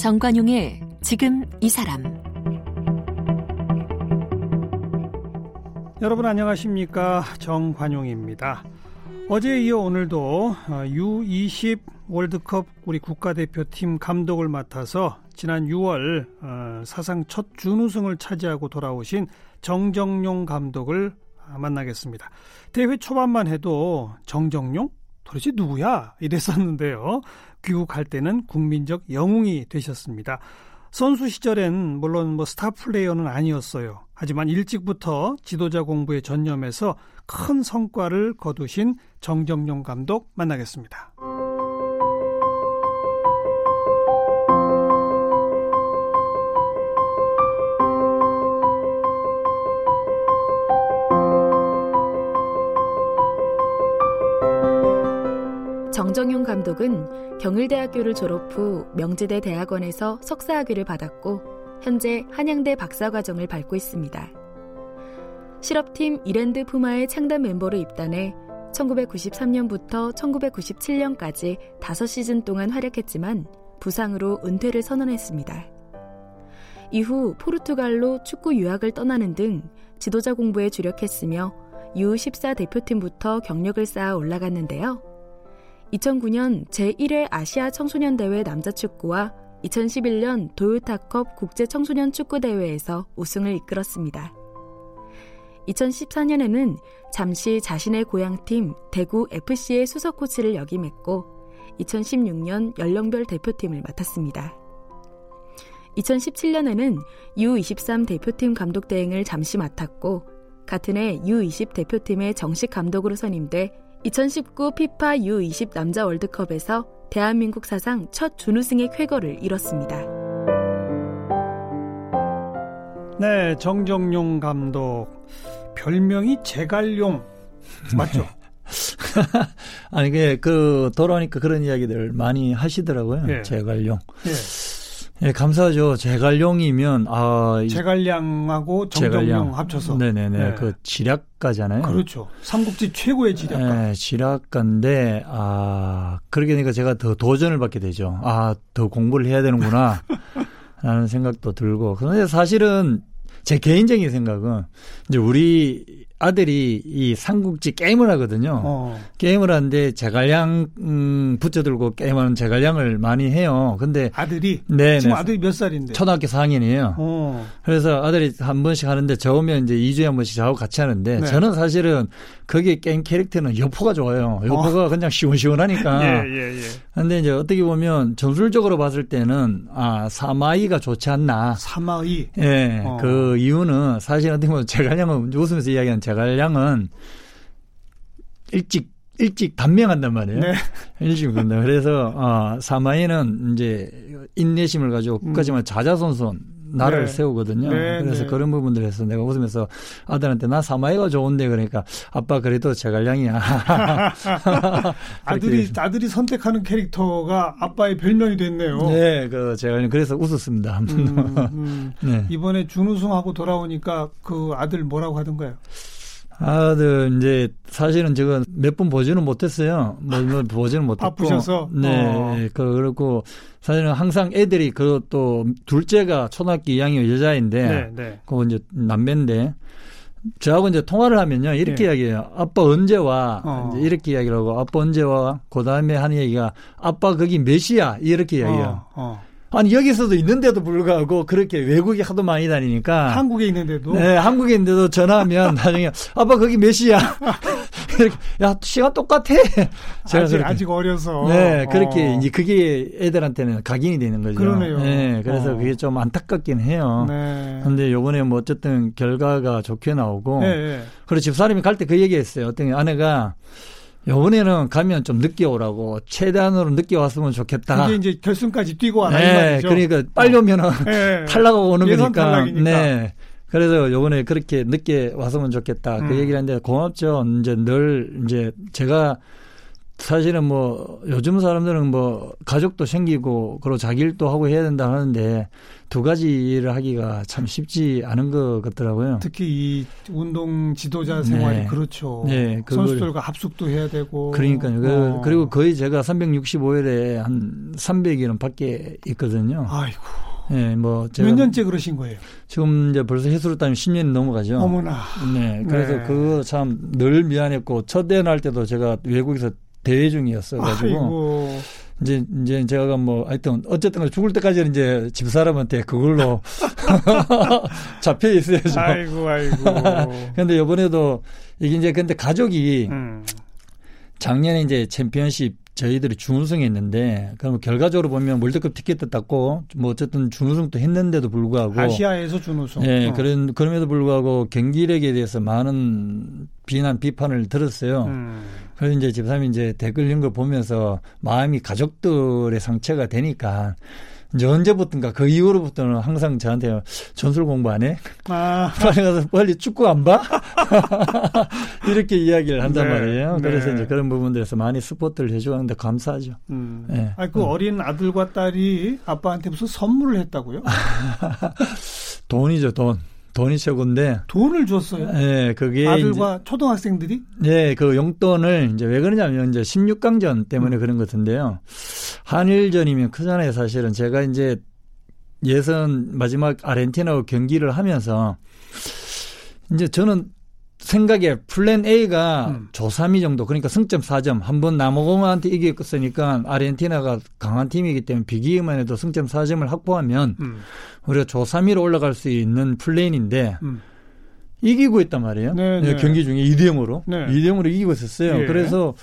정관용의 지금 이 사람 여러분 안녕하십니까 정관용입니다. 어제 이어 오늘도 U20 어, 월드컵 우리 국가대표팀 감독을 맡아서 지난 6월 어, 사상 첫 준우승을 차지하고 돌아오신 정정용 감독을 만나겠습니다. 대회 초반만 해도 정정용 도대체 누구야 이랬었는데요. 귀국할 때는 국민적 영웅이 되셨습니다. 선수 시절엔 물론 뭐 스타 플레이어는 아니었어요. 하지만 일찍부터 지도자 공부에 전념해서 큰 성과를 거두신 정정용 감독 만나겠습니다. 정정용 감독은 경일대학교를 졸업 후 명지대 대학원에서 석사학위를 받았고 현재 한양대 박사과정을 밟고 있습니다. 실업팀 이랜드 푸마의 창단 멤버로 입단해 1993년부터 1997년까지 5시즌 동안 활약했지만 부상으로 은퇴를 선언했습니다. 이후 포르투갈로 축구 유학을 떠나는 등 지도자 공부에 주력했으며 U14 대표팀부터 경력을 쌓아 올라갔는데요. 2009년 제1회 아시아 청소년 대회 남자 축구와 2011년 도요타컵 국제 청소년 축구 대회에서 우승을 이끌었습니다. 2014년에는 잠시 자신의 고향팀 대구 FC의 수석 코치를 역임했고 2016년 연령별 대표팀을 맡았습니다. 2017년에는 U23 대표팀 감독 대행을 잠시 맡았고 같은 해 U20 대표팀의 정식 감독으로 선임돼 2019 피파 U20 남자 월드컵에서 대한민국 사상 첫 준우승의 쾌거를 이뤘습니다. 네, 정정용 감독 별명이 제갈용 맞죠? 아니 이게 그 돌아오니까 그런 이야기들 많이 하시더라고요. 네. 제갈용. 네. 예, 감사하죠. 제갈용이면 아 제갈량하고 정정용 제갈량. 합쳐서 네네네 네. 그 지략가잖아요. 그렇죠. 삼국지 최고의 지략가. 네, 지략가인데 아 그러게 되니까 제가 더 도전을 받게 되죠. 아 더 공부를 해야 되는구나. 라는 생각도 들고. 그런데 사실은 제 개인적인 생각은 이제 우리 아들이 이 삼국지 게임을 하거든요. 어. 게임을 하는데 제갈량 음, 붙여들고 게임하는 제갈량을 많이 해요. 근데 아들이 네, 지금 네. 아들이 몇 살인데? 초등학교 4학년이에요. 어. 그래서 아들이 한 번씩 하는데 저 오면 이제 2주에 한 번씩 저하고 같이 하는데 네. 저는 사실은 거기에 게임 캐릭터는 여포가 좋아요. 여포가 어. 그냥 시원시원하니까. 예, 예, 예. 근데 이제 어떻게 보면 전술적으로 봤을 때는 아, 사마이가 좋지 않나. 사마이. 예. 어. 그 이유는 사실 어떻게 보면 제갈량은 웃으면서 이야기하는 제갈량은 일찍 일찍 단명한단 말이에요. 네. 일찍 근다. 그래서 어, 사마이는 이제 인내심을 가지고 끝까지만 음. 자자손손 나를 네. 세우거든요. 네, 그래서 네. 그런 부분들에서 내가 웃으면서 아들한테 나 사마이가 좋은데 그러니까 아빠 그래도 제갈량이야. 아들이 아들이 선택하는 캐릭터가 아빠의 별명이 됐네요. 네, 그 제가 그래서 웃었습니다. 음, 음. 네. 이번에 준우승하고 돌아오니까 그 아들 뭐라고 하던가요? 아들 이제 사실은 제가 몇 번 보지는 못했어요. 뭐, 뭐 보지는 못했고. 바쁘셔서. 네, 어. 그 그렇고 사실은 항상 애들이 그 또 둘째가 초등학교 2학년 여자인데, 네, 네. 그거 이제 남매인데. 저하고 이제 통화를 하면요 이렇게 네. 이야기해요. 아빠 언제 와? 어. 이제 이렇게 이야기를 하고 아빠 언제 와? 그 다음에 하는 얘기가 아빠 거기 몇 시야? 이렇게 이야기해요. 어, 어. 아니 여기서도 있는데도 불구하고 그렇게 외국에 하도 많이 다니니까. 한국에 있는데도? 네 한국에 있는데도 전화하면 나중에 아빠 거기 몇 시야? 이렇게 야 시간 똑같아. 제가 아직 그렇게, 아직 어려서. 네 그렇게 어. 이제 그게 애들한테는 각인이 되는 거죠. 그러네요. 네 그래서 어. 그게 좀 안타깝긴 해요. 네. 근데 요번에 뭐 어쨌든 결과가 좋게 나오고 네, 네. 그리고 집사람이 갈 때 그 얘기했어요. 어떤 아내가 요번에는 가면 좀 늦게 오라고 최대한으로 늦게 왔으면 좋겠다. 이게 이제 결승까지 뛰고 와라 네, 말이죠. 그러니까 빨리 오면은 네. 탈락하고 오는 거니까. 탈락이니까. 네. 그래서 요번에 그렇게 늦게 왔으면 좋겠다. 그 음. 그 얘기를 했는데 고맙죠. 이제 늘 이제 제가 사실은 뭐 요즘 사람들은 뭐 가족도 생기고 그리고 자기 일도 하고 해야 된다 하는데 두 가지 일을 하기가 참 쉽지 않은 것 같더라고요. 특히 이 운동 지도자 생활이 네. 그렇죠. 네, 선수들과 합숙도 해야 되고. 그러니까요. 그 어. 그리고 거의 제가 365일에 한 300일은 밖에 있거든요. 아이고. 예, 뭐몇 년째 그러신 거예요? 지금 이제 벌써 해수로 따면 10년이 넘어가죠. 어머나. 네, 그래서 네. 그거 참 늘 미안했고 첫 대회 날 때도 제가 외국에서 대회 중이었어 가지고 이제 이제 제가 뭐 하여튼 어쨌든 죽을 때까지는 이제 집 사람한테 그걸로 잡혀 있어야죠. 아이고 아이고. 근데 이번에도 이게 이제 근데 가족이 음. 작년에 이제 챔피언십 저희들이 준우승했는데 그럼 결과적으로 보면 월드컵 티켓도 땄고 뭐 어쨌든 준우승도 했는데도 불구하고 아시아에서 준우승. 네, 어. 그런 그럼에도 불구하고 경기력에 대해서 많은 비난 비판을 들었어요. 음. 그래서 이제 집사람이 이제 댓글 읽은 걸 보면서 마음이 가족들의 상처가 되니까 이제 언제부턴가 그 이후로부터는 항상 저한테 전술 공부 안 해? 아. 빨리 가서 빨리 축구 안 봐? 이렇게 이야기를 한단 네. 말이에요. 그래서 네. 이제 그런 부분들에서 많이 스포트를 해주는데 감사하죠. 음. 네. 아니, 그 음. 어린 아들과 딸이 아빠한테 무슨 선물을 했다고요? 돈이죠, 돈. 돈이 최고인데 돈을 줬어요. 네, 그게 아들과 초등학생들이 네, 그 용돈을 이제 왜 그러냐면 이제 16강전 때문에 음. 그런 것 같은데요. 한일전이면 크잖아요, 사실은. 제가 이제 예선 마지막 아르헨티나와 경기를 하면서 이제 저는 생각에 플랜 A가 음. 조3위 정도 그러니까 승점 4점 한 번 남아공한테 이겼으니까 아르헨티나가 강한 팀이기 때문에 비기기만 해도 승점 4점을 확보하면 음. 우리가 조3위로 올라갈 수 있는 플랜인데 음. 이기고 있단 말이에요. 네, 네. 경기 중에 2대 0으로 네. 2대 0으로 이기고 있었어요. 예. 그래서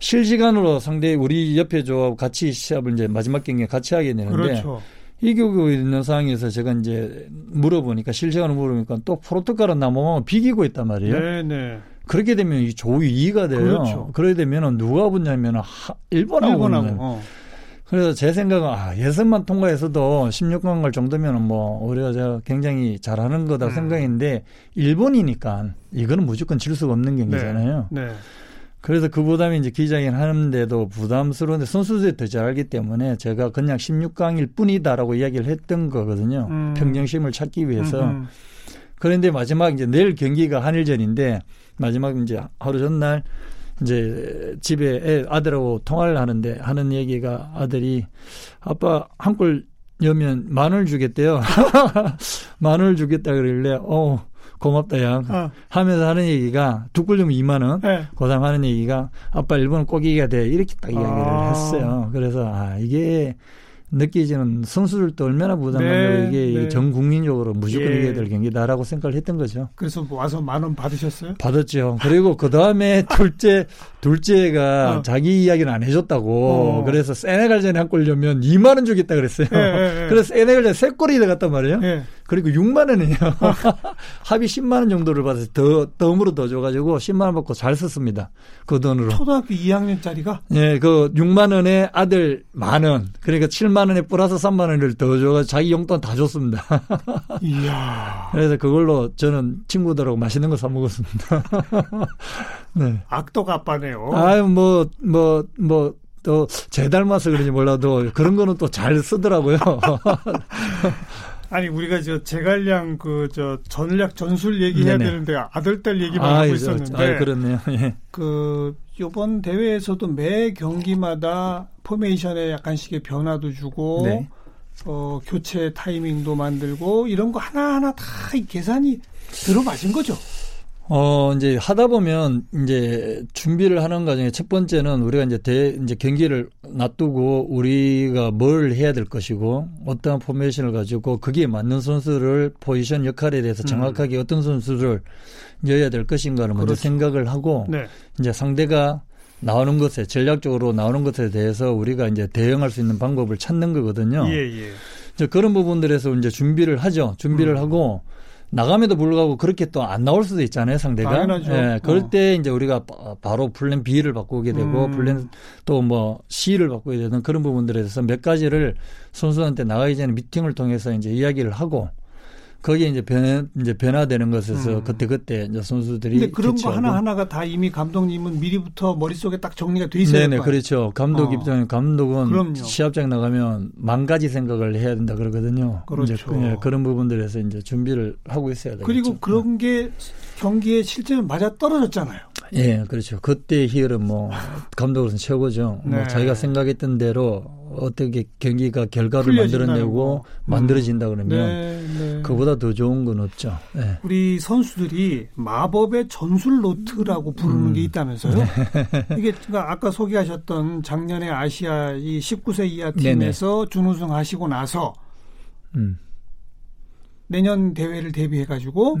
실시간으로 상대 우리 옆에 조합 같이 시합을 이제 마지막 경기에 같이 하게 되는데 그렇죠. 이기고 있는 상황에서 제가 이제 물어보니까 실시간으로 물어보니까 또 포르투갈은 남아만 비기고 있단 말이에요. 네네. 네. 그렇게 되면 이 조위 2위가 돼요. 그렇죠. 그러게 되면 누가 붙냐면 하, 일본하고. 일본하고. 어. 그래서 제 생각은 아, 예선만 통과해서도 16강 갈 정도면은 뭐 우리가 제가 굉장히 잘하는 거다 음. 생각인데 일본이니까 이거는 무조건 질 수가 없는 경기잖아요. 네. 네. 그래서 그 부담이 이제 기자회견 하는데도 부담스러운데 선수들이 더 잘 알기 때문에 제가 그냥 16강일 뿐이다라고 이야기를 했던 거거든요. 음. 평정심을 찾기 위해서. 음음. 그런데 마지막 이제 내일 경기가 한일전인데 마지막 이제 하루 전날 이제 집에 애, 아들하고 통화를 하는데 하는 얘기가 아들이 아빠 한 골 여면 만원 주겠대요. 만원을 주겠다 그러길래 어 고맙다 양 어. 하면서 하는 얘기가 두골 좀 2만 원 네. 고상 하는 얘기가 아빠 일본은 꼭 이겨야 돼 이렇게 딱 이야기를 아. 했어요. 그래서 아 이게 느끼지는 선수들도 얼마나 부담감이 네, 이게 네. 전 국민적으로 무조건 예. 이겨야 될 경기다라고 생각을 했던 거죠. 그래서 와서 만 원 받으셨어요? 받았죠. 그리고 그 다음에 둘째 둘째가 어. 자기 이야기는 안 해줬다고. 어. 그래서 세네갈전에 한골 넣으면 2만 원 주겠다 그랬어요. 예, 예, 예. 그래서 세네갈전 세 골이 들어갔단 말이에요. 예. 그리고 6만 원이에요. 합의 10만 원 정도를 받아서 더 덤으로 더 줘가지고 10만 원 받고 잘 썼습니다. 그 돈으로. 초등학교 2학년짜리가? 예, 그 6만 원에 아들 만 원. 그러니까 7만 원에 플러스 3만 원을 더 줘가지고 자기 용돈 다 줬습니다. 이야. 그래서 그걸로 저는 친구들하고 맛있는 거 사 먹었습니다. 네. 악덕 아빠네요. 아유, 뭐, 뭐, 뭐, 또제 닮아서 그런지 몰라도 그런 거는 또 잘 쓰더라고요. 아니 우리가 저 제갈량 그 저 전략 전술 얘기해야 네네. 되는데 아들 딸 얘기만 아, 하고 있었는데 아, 그렇네요. 예. 그 이번 대회에서도 매 경기마다 포메이션에 약간씩의 변화도 주고 네. 어 교체 타이밍도 만들고 이런 거 하나하나 다 계산이 들어맞은 거죠. 어, 이제 하다 보면 이제 준비를 하는 과정에 첫 번째는 우리가 이제 대, 이제 경기를 놔두고 우리가 뭘 해야 될 것이고 어떠한 포메이션을 가지고 거기에 맞는 선수를 포지션 역할에 대해서 음. 정확하게 음. 어떤 선수를 여야 될 것인가를 먼저 그렇죠. 생각을 하고 네. 이제 상대가 나오는 것에 전략적으로 나오는 것에 대해서 우리가 이제 대응할 수 있는 방법을 찾는 거거든요. 예, 예. 이제 그런 부분들에서 이제 준비를 하죠. 준비를 음. 하고 나감에도 불구하고 그렇게 또 안 나올 수도 있잖아요, 상대가. 당연하죠. 예, 그럴 어. 때 이제 우리가 바로 플랜 B를 바꾸게 되고 음. 플랜 또 뭐 C를 바꾸게 되는 그런 부분들에 대해서 몇 가지를 선수한테 나가기 전에 미팅을 통해서 이제 이야기를 하고 거기에 이제 변 이제 변화되는 것에서 음. 그때 그때 이제 선수들이 근데 그런 거 하나 하나가 다 이미 감독님은 미리부터 머릿속에 딱 정리가 돼 있어요. 네네 그렇죠. 감독 어. 입장에 감독은 그럼요. 시합장 나가면 만 가지 생각을 해야 된다 그러거든요. 그렇죠. 이제 그, 예, 그런 부분들에서 이제 준비를 하고 있어야 되죠. 그리고 그런 게 경기에 실제로 맞아 떨어졌잖아요. 예, 그렇죠. 그때 희열은 뭐 감독으로서는 최고죠. 뭐 네. 뭐 자기가 생각했던 대로 어떻게 경기가 결과를 만들어내고 음. 만들어진다 그러면 네, 네. 그보다 더 좋은 건 없죠. 네. 우리 선수들이 마법의 전술 노트라고 부르는 음. 게 있다면서요? 네. 이게 그러니까 아까 소개하셨던 작년에 아시아 이 19세 이하 팀에서 준우승 하시고 나서 음. 내년 대회를 대비해 가지고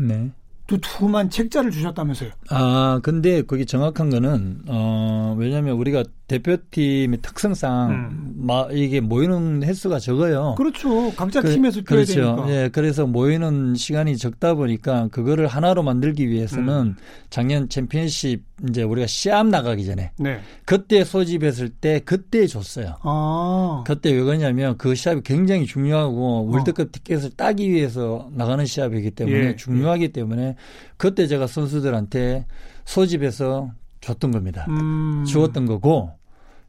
네. 두툼한 책자를 주셨다면서요? 아, 근데 거기 정확한 거는, 어, 왜냐면 우리가 대표팀의 특성상, 음. 마, 이게 모이는 횟수가 적어요. 그렇죠. 각자 그, 팀에서 그렇죠. 되니까. 예, 그래서 모이는 시간이 적다 보니까 그거를 하나로 만들기 위해서는 음. 작년 챔피언십 이제 우리가 시합 나가기 전에 네. 그때 소집했을 때 그때 줬어요. 아. 그때 왜 그러냐면 그 시합이 굉장히 중요하고 어. 월드컵 티켓을 따기 위해서 나가는 시합이기 때문에 예. 중요하기 때문에 그때 제가 선수들한테 소집해서 줬던 겁니다. 음. 주었던 거고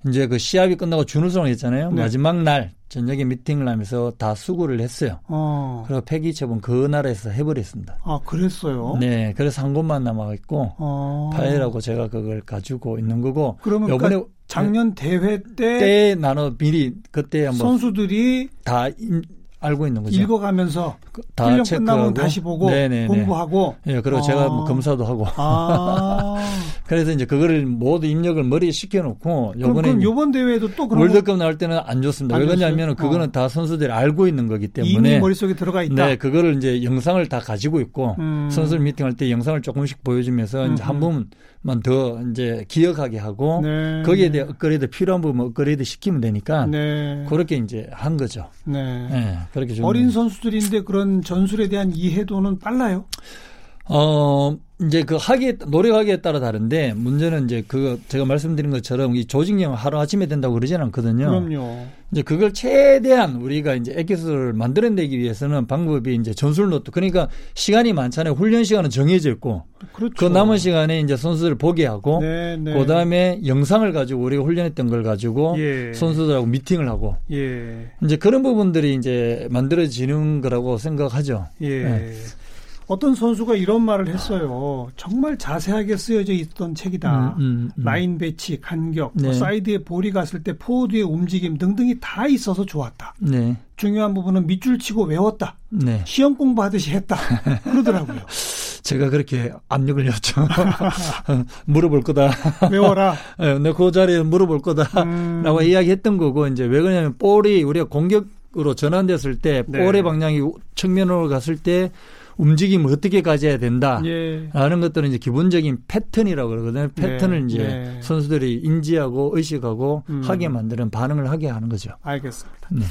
이제 그 시합이 끝나고 준우승을 했잖아요. 네. 마지막 날 저녁에 미팅을 하면서 다 수고를 했어요. 어. 그리고 폐기 처분 그 나라에서 해버렸습니다. 아, 그랬어요? 네. 그래서 한 곳만 남아 있고, 어. 파일하고 제가 그걸 가지고 있는 거고. 그러면 요번에 그러니까 작년 대회 때. 때 나눠 미리 그때 한번. 선수들이 다 알고 있는 거죠. 읽어가면서 그다 훈련 끝나면 다시 보고 네네네. 공부하고. 예, 그리고 아. 제가 뭐 검사도 하고. 아. 그래서 이제 그거를 모두 입력을 머리에 시켜놓고 요번에 그럼, 요번 대회에도 또 그런 월드컵 나올 때는 안 좋습니다. 안 왜 그러냐면 그거는 어. 다 선수들이 알고 있는 거기 때문에 이미 머릿속에 들어가 있다. 네, 그거를 이제 영상을 다 가지고 있고 음. 선수들 미팅할 때 영상을 조금씩 보여주면서 음. 이제 한번 만더 이제 기억하게 하고 네. 거기에 대해 업그레이드 필요한 부분 업그레이드 시키면 되니까 네. 그렇게 이제 한 거죠. 네. 네 그렇게 좀 어린 선수들인데 그런 전술에 대한 이해도는 빨라요? 어, 이제 그 하기에, 노력하기에 따라 다른데 문제는 이제 그 제가 말씀드린 것처럼 이 조직력 하루 아침에 된다고 그러지는 않거든요. 그럼요. 이제 그걸 최대한 우리가 이제 액기스를 만들어내기 위해서는 방법이 이제 전술 노트. 그러니까 시간이 많잖아요. 훈련 시간은 정해져 있고. 그렇죠. 그 남은 시간에 이제 선수들을 보게 하고. 네, 네. 그 다음에 영상을 가지고 우리가 훈련했던 걸 가지고 예. 선수들하고 미팅을 하고. 예. 이제 그런 부분들이 이제 만들어지는 거라고 생각하죠. 예. 네. 어떤 선수가 이런 말을 했어요. 정말 자세하게 쓰여져 있던 책이다. 음, 음, 음. 라인 배치, 간격, 뭐 네. 사이드에 볼이 갔을 때 포워드의 움직임 등등이 다 있어서 좋았다. 네. 중요한 부분은 밑줄 치고 외웠다. 네. 시험 공부하듯이 했다. 그러더라고요. 제가 그렇게 압력을 줬죠. 물어볼 거다. 외워라. 네, 내 그 자리에 물어볼 거다. 음. 라고 이야기했던 거고, 이제 왜 그러냐면 볼이 우리가 공격 으로 전환됐을 때 네. 볼의 방향이 측면으로 갔을 때 움직임을 어떻게 가져야 된다. 예. 라는 것들은 이제 기본적인 패턴이라고 그러거든요. 패턴을 네. 이제 네. 선수들이 인지하고 의식하고 음. 하게 만드는 반응을 하게 하는 거죠. 알겠습니다. 네.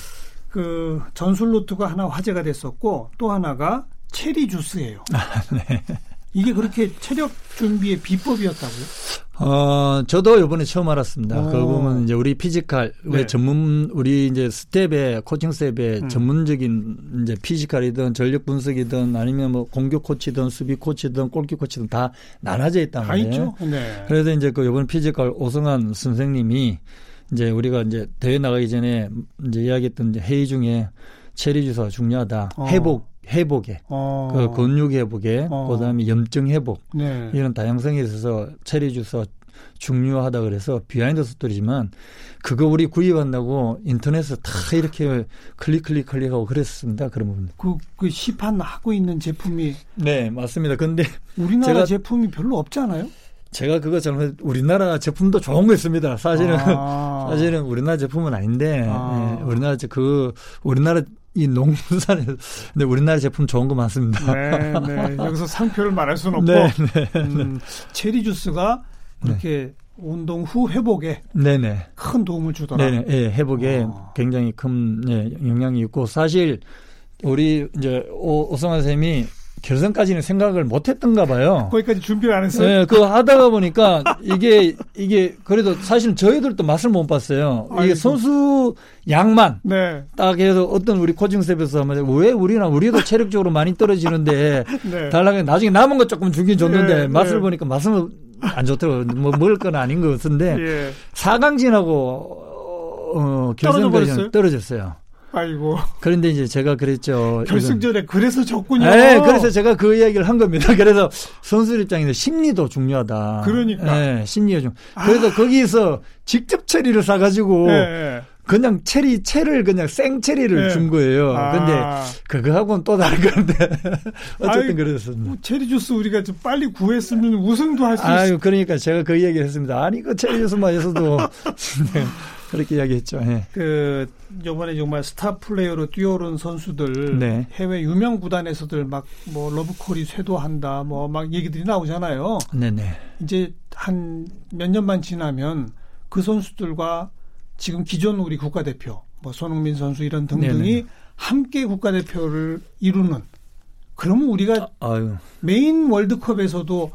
그 전술 노트가 하나 화제가 됐었고 또 하나가 체리 주스예요. 아, 네. 이게 그렇게 체력 준비의 비법이었다고요? 어, 저도 이번에 처음 알았습니다. 오. 그 보면 이제 우리 physical, 네. 전문, 우리 이제 스태프에, 코칭 스태프에 음. 전문적인 이제 physical이든 전력 분석이든 아니면 뭐 공격 코치든 수비 코치든 골키 코치든 다 나눠져 있단 말이에요. 네. 그래서 이제 그 이번 physical 오승환 선생님이 이제 우리가 이제 대회 나가기 전에 이제 이야기했던 이제 회의 중에 체리 주스가 중요하다. 어. 회복 회복에, 어. 그 근육 회복에, 어. 그다음에 염증 회복 네. 이런 다양성에 있어서 체리 주스가 중요하다 그래서 behind story지만 그거 우리 구입한다고 인터넷에서 다 이렇게 클릭 클릭 클릭하고 그랬습니다. 그런 부분. 그, 그 시판 하고 있는 제품이 네 맞습니다. 근데 우리나라 제가 제품이 별로 없지 않아요? 제가 그거 잘못 우리나라 제품도 좋은 거 있습니다. 사실은 아. 사실은 우리나라 제품은 아닌데 아. 네, 우리나라 그 우리나라 이 농산에 네, 우리나라 제품 좋은 거 많습니다. 네, 네. 여기서 상표를 말할 수는 없고 네, 네, 음, 체리 주스가 이렇게 네. 운동 후 회복에 네네. 큰 도움을 주더라. 네, 네. 회복에 어. 굉장히 큰 네, 영향이 있고 사실 우리 이제 오, 오성환 쌤이 결선까지는 생각을 못했던가 봐요. 거기까지 준비를 안 했어요. 네, 그거 하다가 보니까 이게 이게 그래도 사실은 저희들도 맛을 못 봤어요. 이게 아이고. 선수 양만 네. 딱 해서 어떤 우리 코칭 스텝에서 하면 왜 우리나 우리도 체력적으로 많이 떨어지는데 네. 달라게 나중에 남은 거 조금 주긴 줬는데 네, 맛을 네. 보니까 맛은 안 좋더라고요. 뭐 먹을 건 아닌 것 같은데 예. 4강 지나고 어, 결승까지 떨어졌어요. 아이고. 그런데 이제 제가 그랬죠. 결승전에 그래서 졌군요. 네, 그래서 제가 그 이야기를 한 겁니다. 그래서 선수 입장에서 심리도 중요하다. 그러니까. 네, 심리가 중. 그래서 아. 거기서 직접 체리를 사가지고 네. 그냥 체리 채를 그냥 생 체리를 네. 준 거예요. 아. 근데 그거하고는 또 다른 건데 어쨌든 그랬습니다. 뭐 체리 주스 우리가 좀 빨리 구했으면 우승도 할 수 있어요. 아유, 그러니까 제가 그 이야기를 했습니다. 아니 그 체리 주스만 해서도 네. 그렇게 이야기했죠. 네. 그 이번에 정말 스타 플레이어로 뛰어오른 선수들 네. 해외 유명 구단에서들 막 뭐 러브콜이 쇄도한다 뭐 막 얘기들이 나오잖아요. 네네. 이제 한 몇 년만 지나면 그 선수들과 지금 기존 우리 국가대표 뭐 손흥민 선수 이런 등등이 네네. 함께 국가대표를 이루는 그러면 우리가 아, 메인 월드컵에서도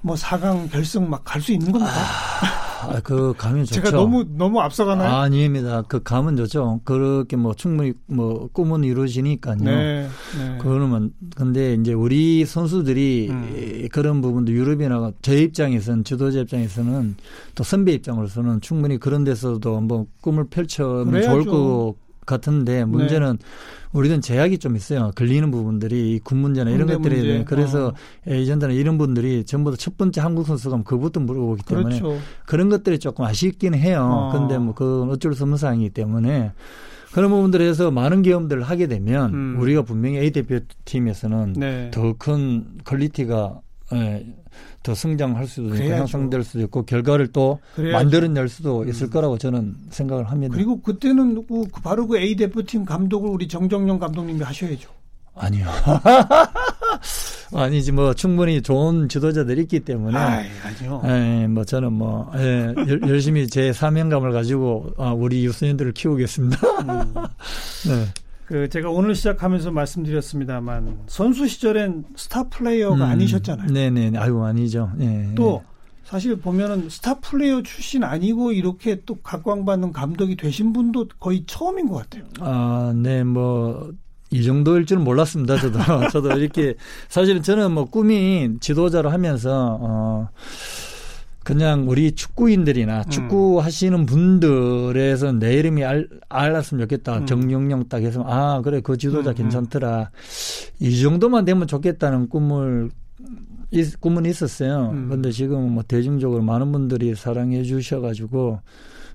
뭐 4강 결승 막 갈 수 있는 겁니까? 아. 아, 그 감은 좋죠. 제가 너무 너무 앞서가나요? 아, 아닙니다. 그 감은 좋죠. 그렇게 뭐 충분히 뭐 꿈은 이루어지니까요. 네, 네. 그러면 근데 이제 우리 선수들이 음. 그런 부분도 유럽이나 저 입장에서는 지도자 입장에서는 또 선배 입장으로서는 충분히 그런 데서도 한번 꿈을 펼쳐면 좋을 것 같은데 문제는 네. 우리는 제약이 좀 있어요. 걸리는 부분들이 군 문제나 이런 것들이 문제. 그래서 어. 에이전트나 이런 분들이 전부 다 첫 번째 한국 선수가 그것부터 물어보기 때문에 그렇죠. 그런 것들이 조금 아쉽긴 해요. 어. 근데 뭐 그건 어쩔 수 없는 상황이기 때문에 그런 부분들에서 많은 경험들을 하게 되면 음. 우리가 분명히 A 대표팀에서는 네. 더 큰 quality가 예, 더 성장할 수도 있고 향상될 수도 있고 결과를 또 그래야죠. 만들어낼 수도 음. 있을 거라고 저는 생각을 합니다. 그리고 그때는 그 바로 그 A 대표팀 감독을 우리 정정용 감독님이 하셔야죠. 아니요. 아니지 뭐 충분히 좋은 지도자들이 있기 때문에 아이, 아니요. 예, 뭐 저는 뭐 예, 열심히 제 사명감을 가지고 아, 우리 유소년들을 키우겠습니다. 음. 네. 그 제가 오늘 시작하면서 말씀드렸습니다만 선수 시절엔 스타 플레이어가 음, 아니셨잖아요. 네네. 아유 아니죠. 네, 또 사실 보면은 스타 플레이어 출신 아니고 이렇게 또 각광받는 감독이 되신 분도 거의 처음인 것 같아요. 아, 네, 뭐. 이 정도일 줄은 몰랐습니다, 저도. 저도 이렇게, 사실은 저는 뭐 꿈이 지도자를 하면서, 어, 그냥 우리 축구인들이나 음. 축구 하시는 분들에서 내 이름이 알, 알았으면 좋겠다. 음. 정영영 딱 해서 아 그래 그 지도자 음, 음. 괜찮더라. 이 정도만 되면 좋겠다는 꿈을 꿈은 있었어요. 음. 근데 지금 뭐 대중적으로 많은 분들이 사랑해 주셔 가지고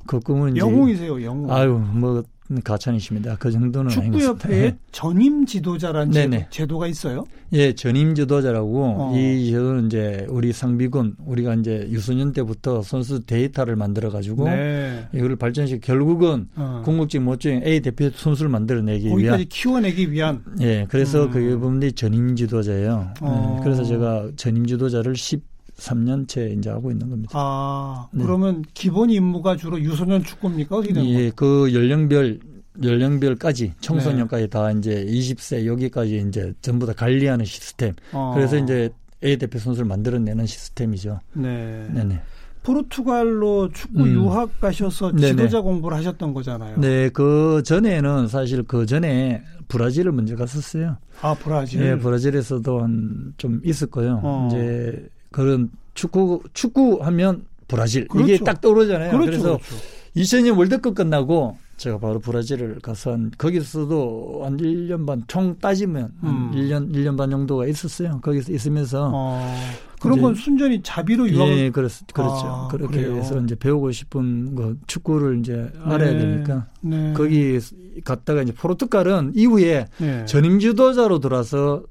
그 꿈은 영웅이세요, 영웅. 아유 뭐 가찬이십니다. 그 정도는 축구협회에 네. 전임 지도자라는 네네. 제도가 있어요? 예, 전임 지도자라고 어. 이 제도는 이제 우리 상비군 우리가 이제 유소년 때부터 선수 데이터를 만들어 가지고 네. 이거를 발전시 결국은 어. 궁극지 못중 A 대표 선수를 만들어내기 위한 거기까지 키워내기 위한 예, 그래서 음. 그 부분이 전임 지도자예요. 어. 예, 그래서 제가 전임 지도자를 10 3년째 이제 하고 있는 겁니다. 아, 네. 그러면 기본 임무가 주로 유소년 축구입니까? 어떻게 되는 예, 그 연령별 연령별까지 청소년까지 네. 다 이제 20세 여기까지 이제 전부 다 관리하는 시스템. 어. 그래서 이제 A 대표 선수를 만들어내는 시스템이죠. 네. 네네. 포르투갈로 축구 음. 유학 가셔서 지도자 네네. 공부를 하셨던 거잖아요. 네, 그 전에는 사실 그 전에 브라질을 먼저 갔었어요. 아, 브라질. 네, 브라질에서도 한 좀 있었고요. 어. 이제 그런 축구 축구 하면 브라질 그렇죠. 이게 딱 떠오르잖아요. 그렇죠, 그래서 그렇죠. 2000년 월드컵 끝나고 제가 바로 브라질을 가서 한 거기서도 한 1년 반 총 따지면 음. 1년 1년 반 정도가 있었어요. 거기서 있으면서 어, 그런 건 순전히 자비로 유학 예, 그렇, 그렇죠. 아, 그렇게 그래요. 해서 이제 배우고 싶은 거 축구를 이제 네. 알아야 되니까 네. 거기 갔다가 이제 포르투갈은 이후에 네. 전임 지도자로 들어와서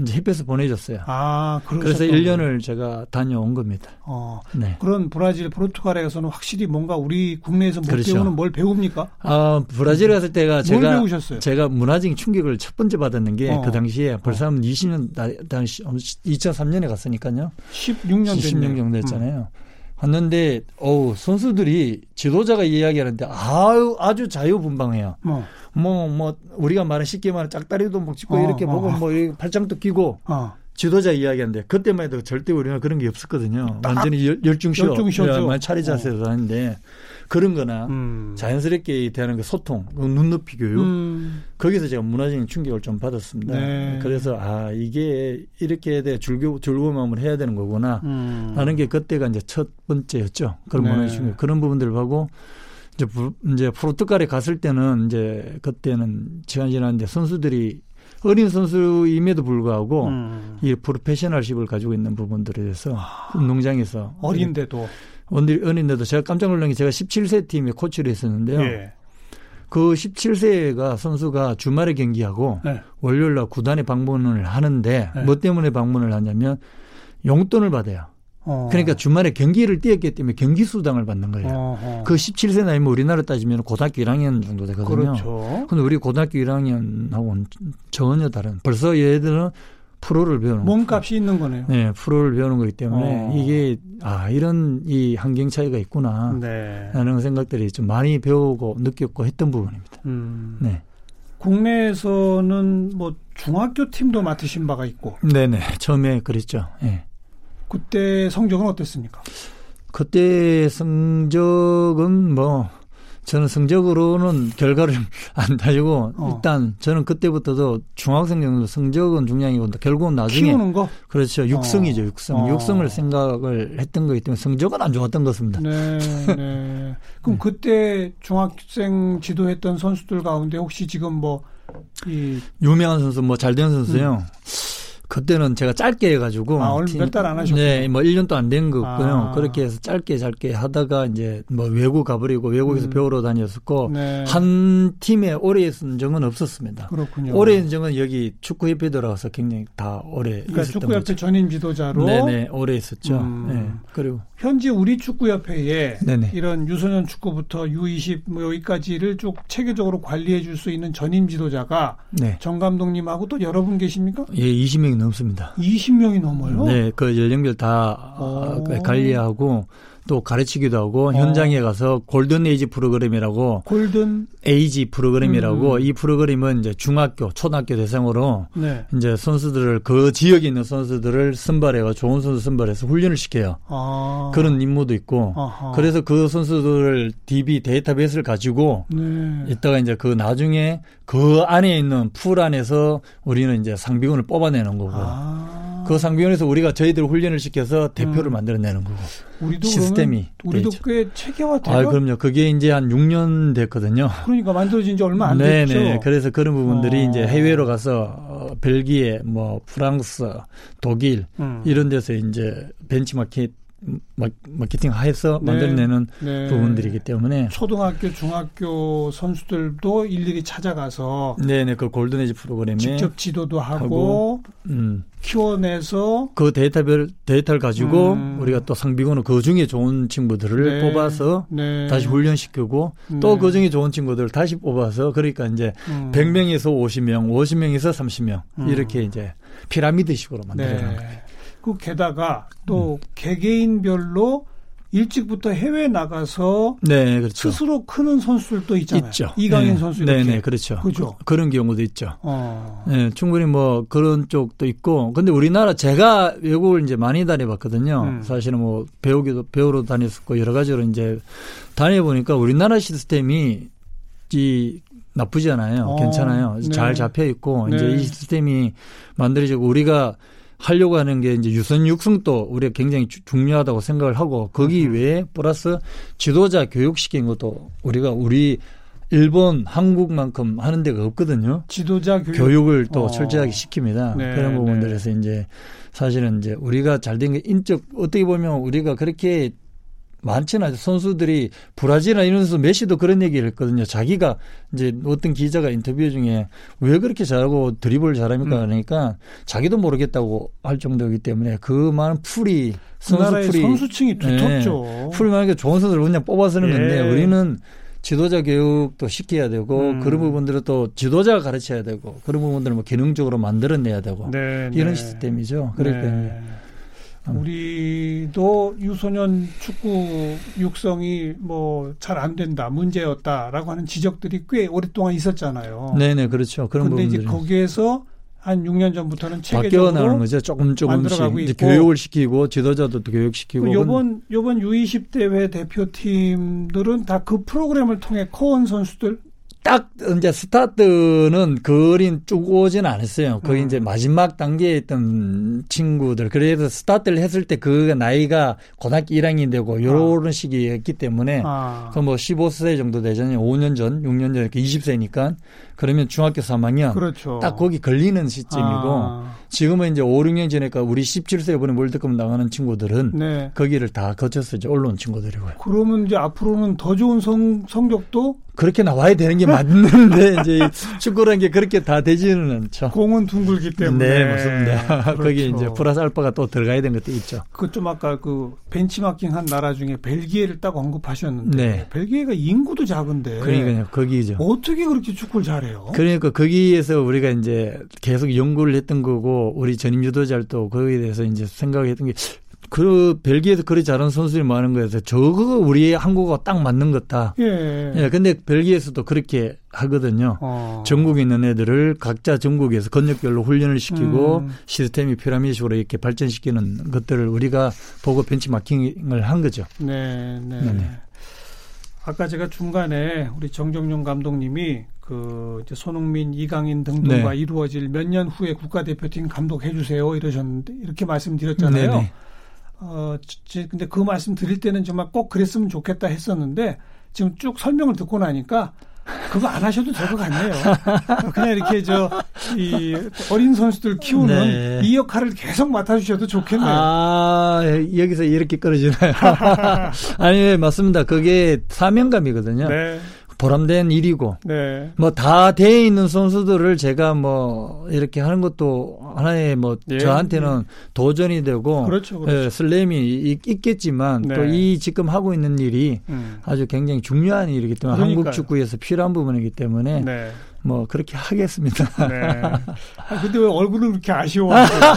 이제 햇볕에 보내줬어요. 아, 그래서 1년을 제가 다녀온 겁니다. 어, 네. 그런 브라질, 포르투갈에서는 확실히 뭔가 우리 국내에서 못 그렇죠. 배우는 뭘 배웁니까? 아, 브라질 에 갔을 때가 제가 배우셨어요? 제가 문화적인 충격을 첫 번째 받았는 게그 어. 당시에 벌써 한 20년 당시 2003년에 갔으니까요. 16년 16년 정도 됐잖아요. 음. 왔는데 어우 선수들이 지도자가 이야기하는데 아유 아주 자유분방해요. 어. 뭐, 뭐, 우리가 말하는 쉽게 말하는 짝다리도 뭐 찍고 어, 이렇게 어, 보고 어. 뭐 팔짱도 끼고 어. 지도자 이야기하는데 그때만 해도 절대 우리가 그런 게 없었거든요. 완전히 열, 중쇼 열중쇼죠. 차례 자세로 어. 하는데 그런 거나 음. 자연스럽게 대하는 그 소통, 그 눈높이 교육 음. 거기서 제가 문화적인 충격을 좀 받았습니다. 네. 그래서 아 이게 이렇게 돼 줄교 줄고마음을 해야 되는 거구나 음. 하는 게 그때가 이제 첫 번째였죠. 그런 네. 문화적 충격 그런 부분들을 보고 이제 이제 프로토칼에 갔을 때는 이제 그때는 시간이 지났는데 선수들이 어린 선수임에도 불구하고 음. 이 프로페셔널십을 가지고 있는 부분들에 대해서 아. 운동장에서 어린데도 어린데도 제가 깜짝 놀란 게 제가 17세 팀에 코치를 했었는데요. 예. 그 17세가 선수가 주말에 경기하고 네. 월요일 날 구단에 방문을 하는데 네. 뭐 때문에 방문을 하냐면 용돈을 받아요. 어. 그러니까 주말에 경기를 뛰었기 때문에 경기 수당을 받는 거예요. 어허. 그 17세 나이면 우리나라 따지면 고등학교 1학년 정도 되거든요. 그렇죠. 근데 우리 고등학교 1학년하고는 전혀 다른. 벌써 얘들은 프로를 배우는 몸값이 있는 거네요. 네, 프로를 배우는 거기 때문에 어. 이게 아 이런 이 환경 차이가 있구나 네. 라는 생각들이 좀 많이 배우고 느꼈고 했던 부분입니다. 음. 네. 국내에서는 뭐 중학교 팀도 맡으신 바가 있고. 네네 처음에 그랬죠. 네. 그때 성적은 어땠습니까? 그때 성적은 뭐 저는 성적으로는 결과를 안 달리고 어. 일단 저는 그때부터도 중학생 정도 성적은 중요하기보다 결국은 나중에 키우는 거 그렇죠 육성이죠 육성 어. 육성을 생각을 했던 거기 때문에 성적은 안 좋았던 것입니다. 네, 네. 그럼 네. 그때 중학생 지도했던 선수들 가운데 혹시 지금 뭐 이 유명한 선수 뭐 잘된 선수요. 음. 그때는 제가 짧게 해가지고. 아, 얼마 몇달 안 하셨고. 네, 뭐 1년도 안 된 거고요. 아. 그렇게 해서 짧게 짧게 하다가 이제 뭐 외국 가버리고 외국에서 음. 배우러 다녔었고, 네. 한 팀에 오래 있은 적은 없었습니다. 그렇군요. 오래 있는 적은 여기 축구협회 들어가서 굉장히 다 오래 그러니까 축구협회 전임 지도자로. 네네, 오래 있었죠. 음. 네. 그리고. 현지 우리 축구협회에 네네. 이런 유소년 축구부터 U20 뭐 여기까지를 쭉 체계적으로 관리해 줄 수 있는 전임 지도자가 네. 정 감독님하고 또 여러분 계십니까? 예, 20명 넘습니다. 20명이 넘어요? 네, 그 연령별 다 오. 관리하고 또 가르치기도 하고 어. 현장에 가서 Golden Age 프로그램이라고 Golden 에이지 프로그램이라고 음. 이 프로그램은 이제 중학교, 초등학교 대상으로 네. 이제 선수들을 그 지역에 있는 선수들을 선발해가 좋은 선수 선발해서 훈련을 시켜요. 아. 그런 임무도 있고 아하. 그래서 그 선수들을 DB 데이터베이스를 가지고 네. 이따가 이제 그 나중에 그 안에 있는 풀 안에서 우리는 이제 상비군을 뽑아내는 거고. 아. 그 상비군에서 우리가 저희들 훈련을 시켜서 대표를 음. 만들어내는 거고. 우리도 시스템이 우리도. 꽤 체계화돼요. 아, 그럼요. 그게 이제 한 6년 됐거든요. 그러니까 만들어진 지 얼마 안 네네. 됐죠. 그래서 그런 부분들이 어. 이제 해외로 가서 어, 벨기에, 뭐 프랑스, 독일 음. 이런 데서 이제 벤치마켓 마케팅 하에서 네. 만들어내는 네. 부분들이기 때문에 초등학교, 중학교 선수들도 일일이 찾아가서 네네 그 골든에지 프로그램에 직접 지도도 하고, 하고 음. 키워내서 그 데이터별 데이터를 가지고 음. 우리가 또 상비군은 그 중에 좋은 친구들을 네. 뽑아서 네. 다시 훈련시키고 또 그 중에 좋은 친구들을 다시 뽑아서 그러니까 이제 음. 100명에서 50명, 50명에서 30명 음. 이렇게 이제 피라미드식으로 만들어가는 거예요. 그 게다가 또 음. 개개인별로 일찍부터 해외 나가서 네, 그렇죠. 스스로 크는 선수들도 있잖아요. 있죠. 이강인 네. 선수 네, 네, 그렇죠. 그죠. 그, 런 경우도 있죠. 어. 네, 충분히 뭐 그런 쪽도 있고. 근데 우리나라 제가 외국을 이제 많이 다녀봤거든요. 음. 사실은 뭐 배우기도 배우러 다녔었고 여러 가지로 이제 다녀보니까 우리나라 시스템이 이 나쁘지 않아요. 어. 괜찮아요. 네. 잘 잡혀 있고 이제 네. 이 시스템이 만들어지고 우리가 하려고 하는 게 이제 유선 육성도 우리가 굉장히 주, 중요하다고 생각을 하고 거기 음. 외에 플러스 지도자 교육시킨 것도 우리가 우리 일본, 한국만큼 하는 데가 없거든요. 지도자 교육. 을또 어. 철저하게 시킵니다. 네, 그런 부분들에서 네. 이제 사실은 이제 우리가 잘 된 게 인적 어떻게 보면 우리가 그렇게 많지는 않죠. 선수들이 브라질이나 이런 선수 메시도 그런 얘기를 했거든요. 자기가 이제 어떤 기자가 인터뷰 중에 왜 그렇게 잘하고 드리블 잘합니까? 음. 그러니까 자기도 모르겠다고 할 정도이기 때문에 그 많은 풀이 선수 풀이 선수층이 두텁죠. 네, 풀 많으니까 좋은 선수를 그냥 뽑아서는 예. 건데 우리는 지도자 교육도 시켜야 되고 음. 그런 부분들을 또 지도자가 가르쳐야 되고 그런 부분들을 뭐 기능적으로 만들어내야 되고 네, 이런 네. 시스템이죠. 그러니까 네. 우리도 유소년 축구 육성이 뭐 잘 안 된다 문제였다라고 하는 지적들이 꽤 오랫동안 있었잖아요. 네네 그렇죠. 그런 근데 부분들이. 이제 거기에서 한 6년 전부터는 바뀌어 나가는 거죠. 조금 조금씩 이제 교육을 시키고 지도자도 교육시키고. 요번 요번 U20 대회 대표팀들은 다 그 프로그램을 통해 코온 선수들 딱 이제 스타트는 거린 쭉 오진 않았어요. 거의 음. 이제 마지막 단계에 있던 친구들. 그래서 스타트를 했을 때 그 나이가 고등학교 1학년 되고 요런 아. 시기였기 때문에 아. 그뭐 15세 정도 되잖아요. 5년 전, 6년 전 이렇게 20세니까 그러면 중학교 3학년 그렇죠. 딱 거기 걸리는 시점이고 아. 지금은 이제 5, 6년 전에까 우리 17세 이번에 월드컵 나가는 친구들은 네. 거기를 다 거쳐서 이제 올라온 친구들이고요. 그러면 이제 앞으로는 더 좋은 성, 성적도 그렇게 나와야 되는 게 맞는데 이제 축구라는 게 그렇게 다 되지는 않죠. 공은 둥글기 때문에. 네, 맞습니다. 그렇죠. 거기 이제 플러스 알파가 또 들어가야 되는 것도 있죠. 그 좀 아까 그 벤치마킹한 나라 중에 벨기에를 딱 언급하셨는데 네. 벨기에가 인구도 작은데 그러니까요. 거기죠. 어떻게 그렇게 축구를 잘해 요? 그러니까 거기에서 우리가 이제 계속 연구를 했던 거고 우리 전임 유도자도 거기에 대해서 이제 생각을 했던 게 그 벨기에에서 그리 잘하는 선수들이 많은 거에서 저거 우리 한국어가 딱 맞는 것다. 예. 예. 근데 벨기에에서도 그렇게 하거든요. 어. 전국에 있는 애들을 각자 전국에서 건역별로 훈련을 시키고 음. 시스템이 피라미드식으로 이렇게 발전시키는 것들을 우리가 보고 벤치마킹을 한 거죠. 네, 네. 네네. 아까 제가 중간에 우리 정정용 감독님이 그 이제 손흥민, 이강인 등등과 네. 이루어질 몇 년 후에 국가대표팀 감독해 주세요 이러셨는데 이렇게 말씀드렸잖아요. 네네. 어, 제, 근데 그 말씀 드릴 때는 정말 꼭 그랬으면 좋겠다 했었는데 지금 쭉 설명을 듣고 나니까 그거 안 하셔도 될 것 같네요. 그냥 이렇게 저, 이 어린 선수들 키우는 네. 이 역할을 계속 맡아주셔도 좋겠네요. 아, 여기서 이렇게 끌어지나요? 아니, 맞습니다. 그게 사명감이거든요. 네. 보람된 일이고 네. 뭐다 돼 있는 선수들을 제가 뭐 이렇게 하는 것도 하나의 뭐 예. 저한테는 도전이 되고 그렇죠, 그렇죠. 예, 슬램이 있, 겠지만 네. 또이 지금 하고 있는 일이 음. 아주 굉장히 중요한 일이기 때문에 그러니까요. 한국 축구에서 필요한 부분이기 때문에 네. 뭐 그렇게 하겠습니다. 네. 아, 근데 왜 얼굴은 그렇게 아쉬워하세요?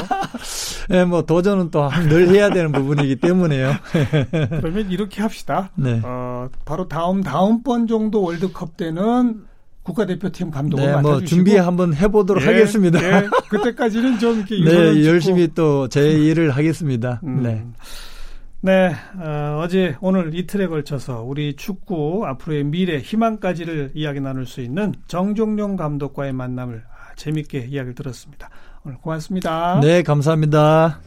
네, 뭐 도전은 또 늘 해야 되는 부분이기 때문에요. 그러면 이렇게 합시다. 네. 어, 바로 다음 다음 번 정도 월드컵 때는 국가대표팀 감독을 네, 뭐 맡아주시고 준비 한번 해보도록 예, 하겠습니다. 예, 그때까지는 좀 이렇게 네, 열심히 또 제 일을 하겠습니다. 음. 네. 네, 어, 제 오늘 이틀에 걸쳐서 우리 축구 앞으로의 미래 희망까지를 이야기 나눌 수 있는 정종용 감독과의 만남을 재밌게 이야기를 들었습니다. 오늘 고맙습니다. 네, 감사합니다.